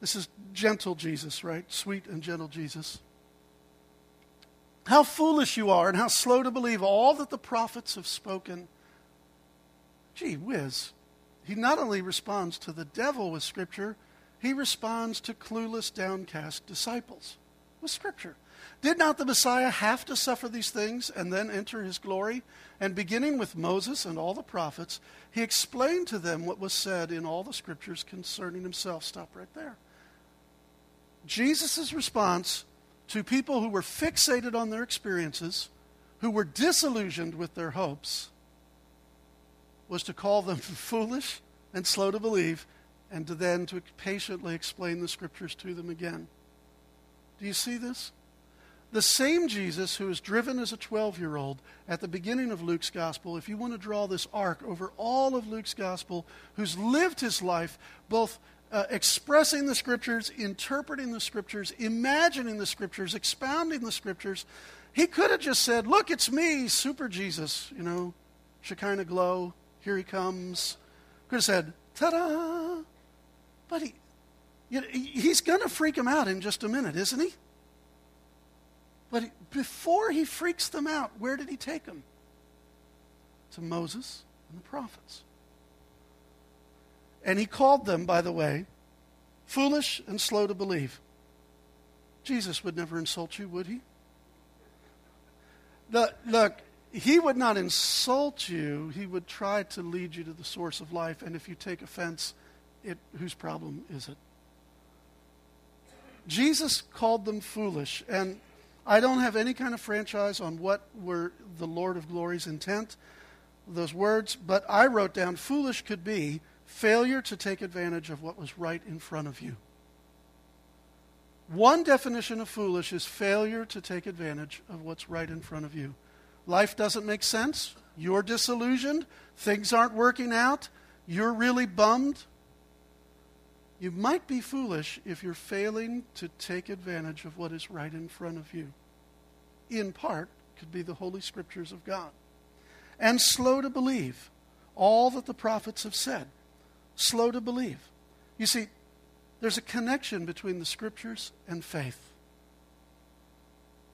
Speaker 1: This is gentle Jesus, right? Sweet and gentle Jesus. How foolish you are, and how slow to believe all that the prophets have spoken. Gee whiz. He not only responds to the devil with Scripture, he responds to clueless, downcast disciples with Scripture. Did not the Messiah have to suffer these things and then enter his glory? And beginning with Moses and all the prophets, he explained to them what was said in all the Scriptures concerning himself. Stop right there. Jesus' response to people who were fixated on their experiences, who were disillusioned with their hopes, was to call them <laughs> foolish and slow to believe, and to then to patiently explain the Scriptures to them again. Do you see this? The same Jesus who was driven as a 12 year old at the beginning of Luke's gospel, if you want to draw this arc over all of Luke's gospel, who's lived his life both uh, expressing the scriptures, interpreting the scriptures, imagining the scriptures, expounding the scriptures, he could have just said, Look, it's me, super Jesus, you know, Shekinah glow, here he comes. Could have said, Ta da! But he, you know, he's going to freak them out in just a minute, isn't he? But before he freaks them out, where did he take them? To Moses and the prophets. And he called them, by the way, foolish and slow to believe. Jesus would never insult you, would he? The, look, he would not insult you. He would try to lead you to the source of life. And if you take offense, it, whose problem is it? Jesus called them foolish. And I don't have any kind of franchise on what were the Lord of Glory's intent, those words, but I wrote down foolish could be failure to take advantage of what was right in front of you. One definition of foolish is failure to take advantage of what's right in front of you. Life doesn't make sense. You're disillusioned. Things aren't working out. You're really bummed. You might be foolish if you're failing to take advantage of what is right in front of you. In part, could be the Holy Scriptures of God. And slow to believe all that the prophets have said. Slow to believe. You see, there's a connection between the Scriptures and faith.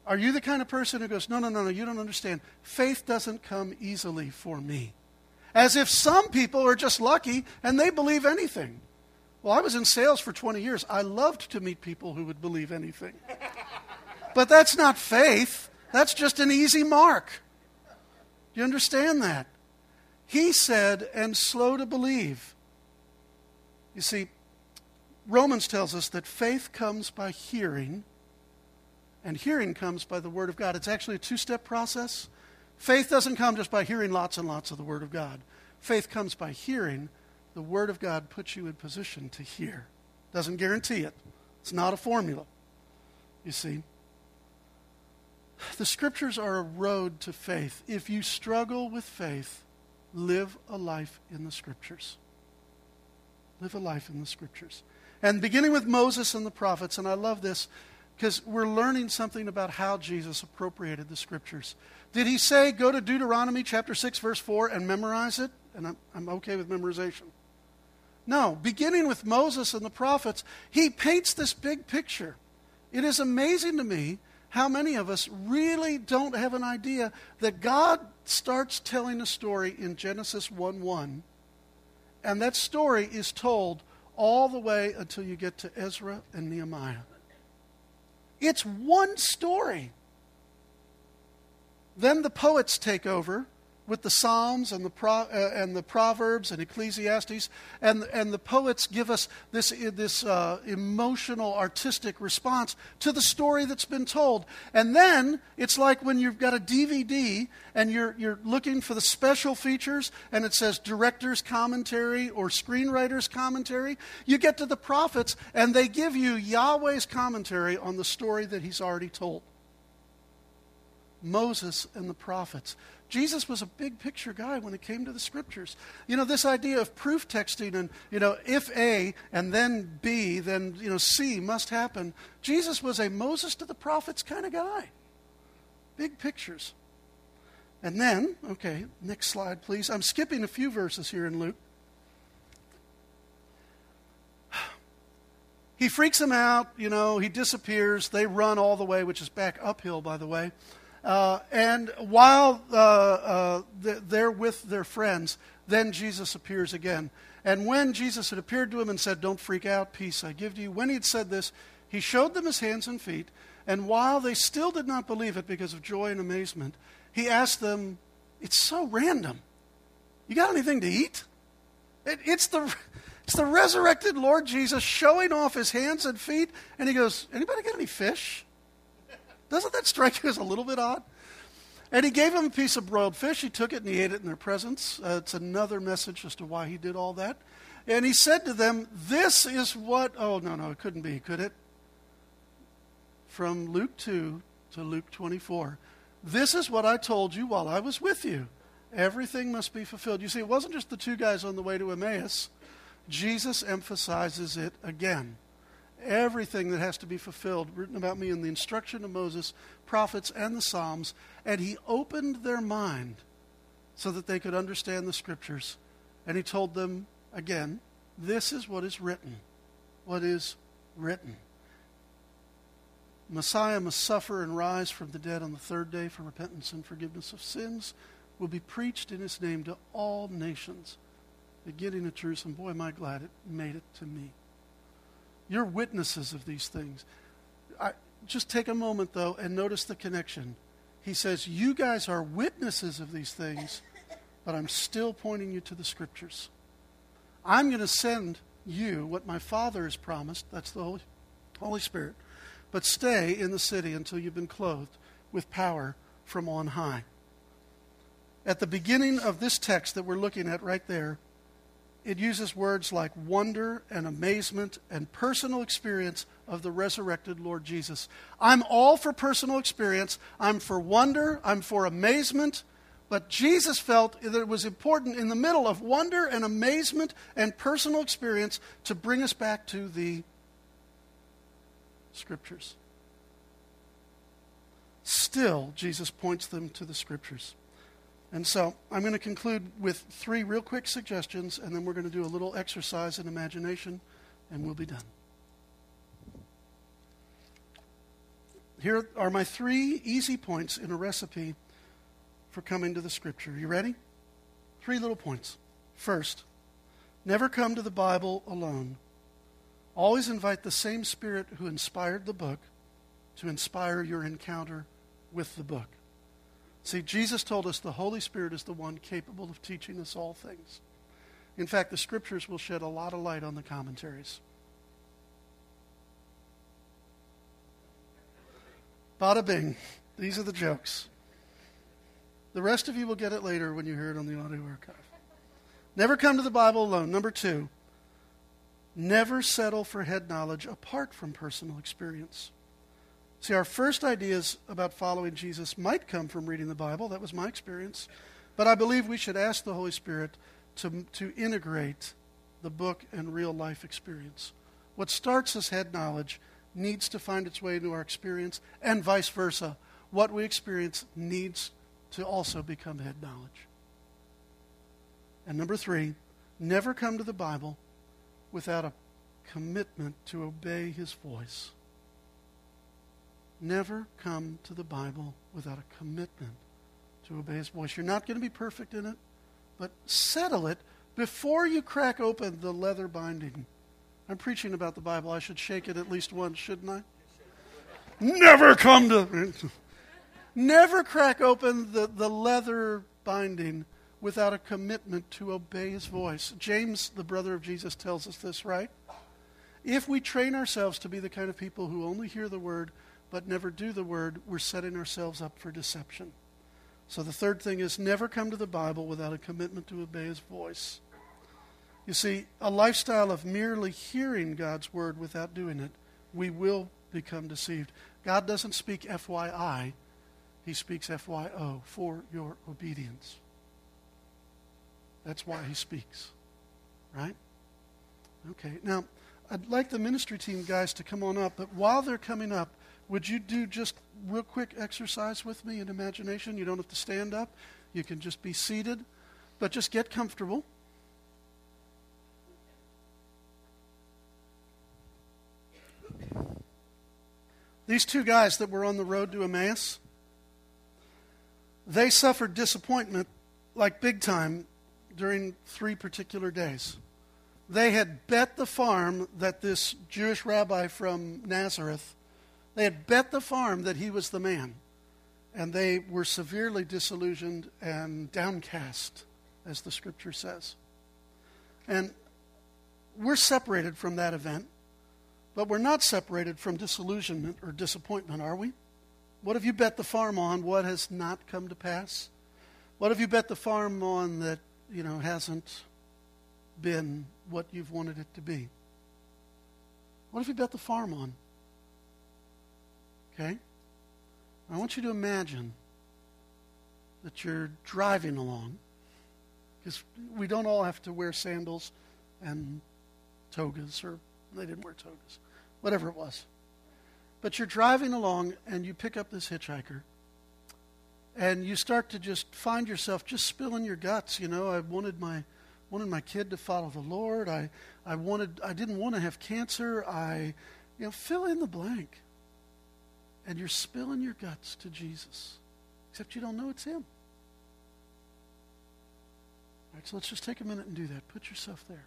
Speaker 1: Are you the kind of person who goes, no, no, no, no, you don't understand. Faith doesn't come easily for me. As if some people are just lucky and they believe anything. Well, I was in sales for 20 years. I loved to meet people who would believe anything. But that's not faith, that's just an easy mark. Do you understand that? He said, and slow to believe. You see, Romans tells us that faith comes by hearing, and hearing comes by the Word of God. It's actually a two step process. Faith doesn't come just by hearing lots and lots of the Word of God, faith comes by hearing the Word of God puts you in position to hear. Doesn't guarantee it, it's not a formula. You see? The Scriptures are a road to faith. If you struggle with faith, live a life in the Scriptures. Live a life in the Scriptures. And beginning with Moses and the prophets, and I love this because we're learning something about how Jesus appropriated the Scriptures. Did he say, go to Deuteronomy chapter 6, verse 4, and memorize it? And I'm, I'm okay with memorization. No, beginning with Moses and the prophets, he paints this big picture. It is amazing to me how many of us really don't have an idea that God starts telling a story in Genesis 1 1, and that story is told all the way until you get to Ezra and Nehemiah. It's one story. Then the poets take over with the Psalms and the, Pro, uh, and the Proverbs and Ecclesiastes, and, and the poets give us this, this uh, emotional, artistic response to the story that's been told. And then it's like when you've got a DVD and you're, you're looking for the special features and it says director's commentary or screenwriter's commentary. You get to the prophets and they give you Yahweh's commentary on the story that he's already told. Moses and the prophets. Jesus was a big picture guy when it came to the scriptures. You know, this idea of proof texting and, you know, if A and then B, then, you know, C must happen. Jesus was a Moses to the prophets kind of guy. Big pictures. And then, okay, next slide, please. I'm skipping a few verses here in Luke. <sighs> He freaks them out, you know, he disappears. They run all the way, which is back uphill, by the way. Uh, and while uh, uh, they're with their friends, then Jesus appears again. And when Jesus had appeared to him and said, Don't freak out, peace I give to you, when he had said this, he showed them his hands and feet. And while they still did not believe it because of joy and amazement, he asked them, It's so random. You got anything to eat? It, it's, the, it's the resurrected Lord Jesus showing off his hands and feet. And he goes, Anybody got any fish? Doesn't that strike you as a little bit odd? And he gave him a piece of broiled fish. He took it and he ate it in their presence. Uh, it's another message as to why he did all that. And he said to them, This is what. Oh, no, no, it couldn't be, could it? From Luke 2 to Luke 24. This is what I told you while I was with you. Everything must be fulfilled. You see, it wasn't just the two guys on the way to Emmaus. Jesus emphasizes it again everything that has to be fulfilled written about me in the instruction of Moses, prophets, and the Psalms, and he opened their mind so that they could understand the scriptures. And he told them again, this is what is written. What is written. Messiah must suffer and rise from the dead on the third day for repentance and forgiveness of sins, will be preached in his name to all nations, beginning at Jerusalem. Boy, am I glad it made it to me. You're witnesses of these things. I, just take a moment, though, and notice the connection. He says, You guys are witnesses of these things, but I'm still pointing you to the scriptures. I'm going to send you what my Father has promised. That's the Holy, Holy Spirit. But stay in the city until you've been clothed with power from on high. At the beginning of this text that we're looking at right there, it uses words like wonder and amazement and personal experience of the resurrected Lord Jesus. I'm all for personal experience. I'm for wonder. I'm for amazement. But Jesus felt that it was important in the middle of wonder and amazement and personal experience to bring us back to the Scriptures. Still, Jesus points them to the Scriptures. And so I'm going to conclude with three real quick suggestions, and then we're going to do a little exercise in imagination, and we'll be done. Here are my three easy points in a recipe for coming to the Scripture. You ready? Three little points. First, never come to the Bible alone. Always invite the same Spirit who inspired the book to inspire your encounter with the book. See, Jesus told us the Holy Spirit is the one capable of teaching us all things. In fact, the scriptures will shed a lot of light on the commentaries. Bada bing. These are the jokes. The rest of you will get it later when you hear it on the audio archive. Never come to the Bible alone. Number two, never settle for head knowledge apart from personal experience. See, our first ideas about following Jesus might come from reading the Bible. That was my experience. But I believe we should ask the Holy Spirit to, to integrate the book and real life experience. What starts as head knowledge needs to find its way into our experience, and vice versa. What we experience needs to also become head knowledge. And number three, never come to the Bible without a commitment to obey his voice. Never come to the Bible without a commitment to obey His voice. You're not going to be perfect in it, but settle it before you crack open the leather binding. I'm preaching about the Bible. I should shake it at least once, shouldn't I? Never come to. <laughs> Never crack open the, the leather binding without a commitment to obey his voice. James, the brother of Jesus, tells us this, right? If we train ourselves to be the kind of people who only hear the word but never do the word, we're setting ourselves up for deception. So the third thing is never come to the Bible without a commitment to obey his voice. You see, a lifestyle of merely hearing God's word without doing it, we will become deceived. God doesn't speak FYI, he speaks FYO, for your obedience. That's why he speaks. Right? Okay, now I'd like the ministry team guys to come on up, but while they're coming up, would you do just real quick exercise with me in imagination? You don't have to stand up. You can just be seated, but just get comfortable. These two guys that were on the road to Emmaus, they suffered disappointment like big time during three particular days. They had bet the farm that this Jewish rabbi from Nazareth they had bet the farm that he was the man, and they were severely disillusioned and downcast, as the scripture says. And we're separated from that event, but we're not separated from disillusionment or disappointment, are we? What have you bet the farm on? What has not come to pass? What have you bet the farm on that, you know, hasn't been what you've wanted it to be? What have you bet the farm on? Okay? I want you to imagine that you're driving along, because we don't all have to wear sandals and togas, or they didn't wear togas, whatever it was. But you're driving along and you pick up this hitchhiker, and you start to just find yourself just spilling your guts. You know, I wanted my wanted my kid to follow the Lord. I I wanted I didn't want to have cancer. I you know fill in the blank and you're spilling your guts to Jesus, except you don't know it's Him. All right, so let's just take a minute and do that. Put yourself there.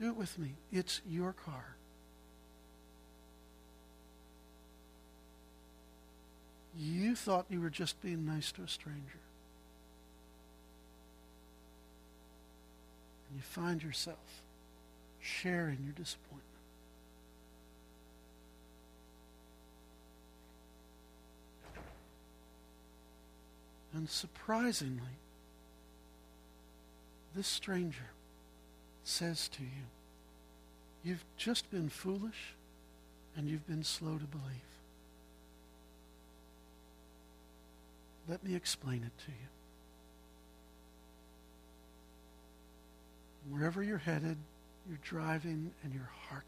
Speaker 1: Do it with me. It's your car. You thought you were just being nice to a stranger. And you find yourself sharing your disappointment. Surprisingly, this stranger says to you, You've just been foolish and you've been slow to believe. Let me explain it to you. Wherever you're headed, you're driving and your heart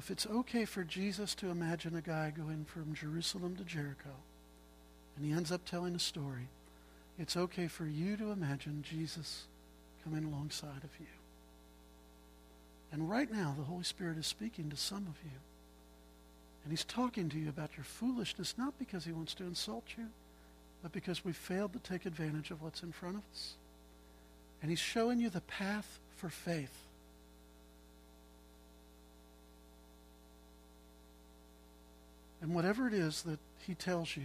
Speaker 1: if it's okay for Jesus to imagine a guy going from Jerusalem to Jericho, and he ends up telling a story, it's okay for you to imagine Jesus coming alongside of you. And right now, the Holy Spirit is speaking to some of you. And he's talking to you about your foolishness, not because he wants to insult you, but because we failed to take advantage of what's in front of us. And he's showing you the path for faith. And whatever it is that he tells you,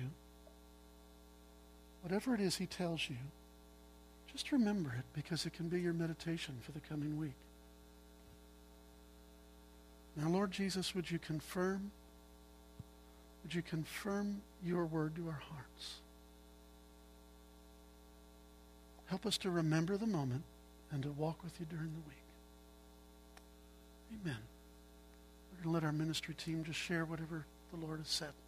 Speaker 1: whatever it is he tells you, just remember it because it can be your meditation for the coming week. Now, Lord Jesus, would you confirm, would you confirm your word to our hearts? Help us to remember the moment and to walk with you during the week. Amen. We're going to let our ministry team just share whatever the Lord has said.